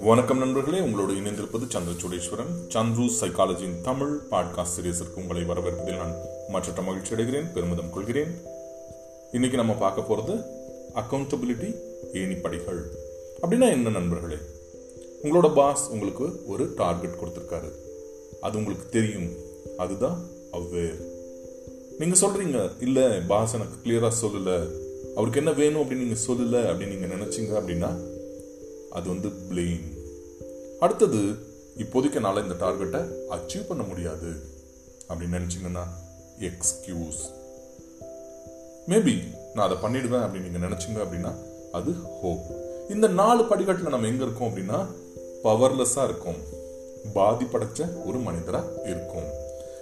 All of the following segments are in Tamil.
வணக்கம் நண்பர்களே உங்களோடு இணைந்திருப்பது சந்திரச்சூடேஸ்வரன் சந்துரு சைக்காலஜியின் தமிழ் பாட்காஸ்ட் சீரியஸிற்கு உங்களை வரவேற்பதில் நான் மற்ற மகிழ்ச்சி அடைகிறேன் பெருமிதம் கொள்கிறேன். இன்னைக்கு நம்ம பார்க்க போறது அக்கௌண்டபிலிட்டி ஏணிப்படைகள் அப்படின்னா என்ன நண்பர்களே? உங்களோட பாஸ் உங்களுக்கு ஒரு டார்கெட் கொடுத்துருக்காரு. அது உங்களுக்கு தெரியும். அதுதான் அவ்வேர் நீங்கள் சொல்கிறீங்க இல்லை பாஸ் எனக்கு கிளியராக சொல்லலை. அவருக்கு என்ன வேணும் அப்படின்னு நீங்கள் சொல்லலை அப்படின்னு நீங்கள் நினச்சிங்க அப்படின்னா அது வந்து பிளேம் அடுத்தது இப்போதைக்கு என்னால் இந்த டார்கெட்டை அச்சீவ் பண்ண முடியாது அப்படின்னு நினச்சிங்கன்னா எக்ஸ்கியூஸ் மேபி நான் அதை பண்ணிடுவேன் அப்படின்னு நீங்கள் நினச்சிங்க அப்படின்னா அது ஹோப் இந்த நாலு படிக்கட்டில் நம்ம எங்கே இருக்கோம் அப்படின்னா பவர்லெஸ்ஸாக இருக்கும். பாதிப்படைச்ச ஒரு மனிதராக இருக்கும்.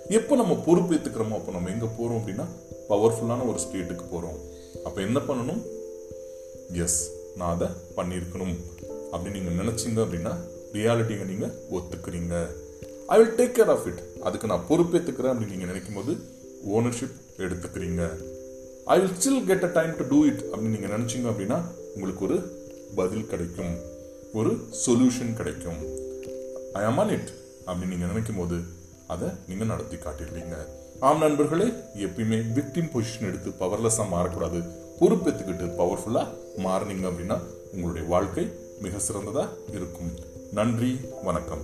எப்போ நம்ம பொறுப்பேற்றுக்கிறோமோ அப்போ நம்ம எங்கே போகிறோம் அப்படின்னா பவர்ஃபுல்லான ஒரு ஸ்டேட்டுக்கு போகிறோம் அப்போ என்ன பண்ணணும்? எஸ் நான் அதை பண்ணியிருக்கணும். அப்படின்னு நீங்கள் நினச்சிங்க அப்படின்னா ரியாலிட்டியை நீங்கள் ஒத்துக்கிறீங்க. I will take care of it அதுக்கு நான் பொறுப்பேற்றுக்கிறேன் அப்படின்னு நீங்கள் நினைக்கும் போது ஓனர்ஷிப் எடுத்துக்கிறீங்க. I will still get a time to do it அப்படின்னு நீங்கள் நினச்சிங்க அப்படின்னா உங்களுக்கு ஒரு பதில் கிடைக்கும். ஒரு சொல்யூஷன் கிடைக்கும். ஐ அம் ஆன் இட் அப்படின்னு நீங்கள் நினைக்கும் போது அதை நீங்கள் நடத்தி காட்டிடுவீங்க ஆம் நண்பர்களே எப்பயுமே விக்டிம் பொசிஷன் எடுத்து பவர்லெஸ்ஸாக மாறக்கூடாது. பொறுப்பேற்றுக்கிட்டு பவர்ஃபுல்லாக மாறினீங்க அப்படின்னா உங்களுடைய வாழ்க்கை மிக சிறந்ததாக இருக்கும். நன்றி வணக்கம்.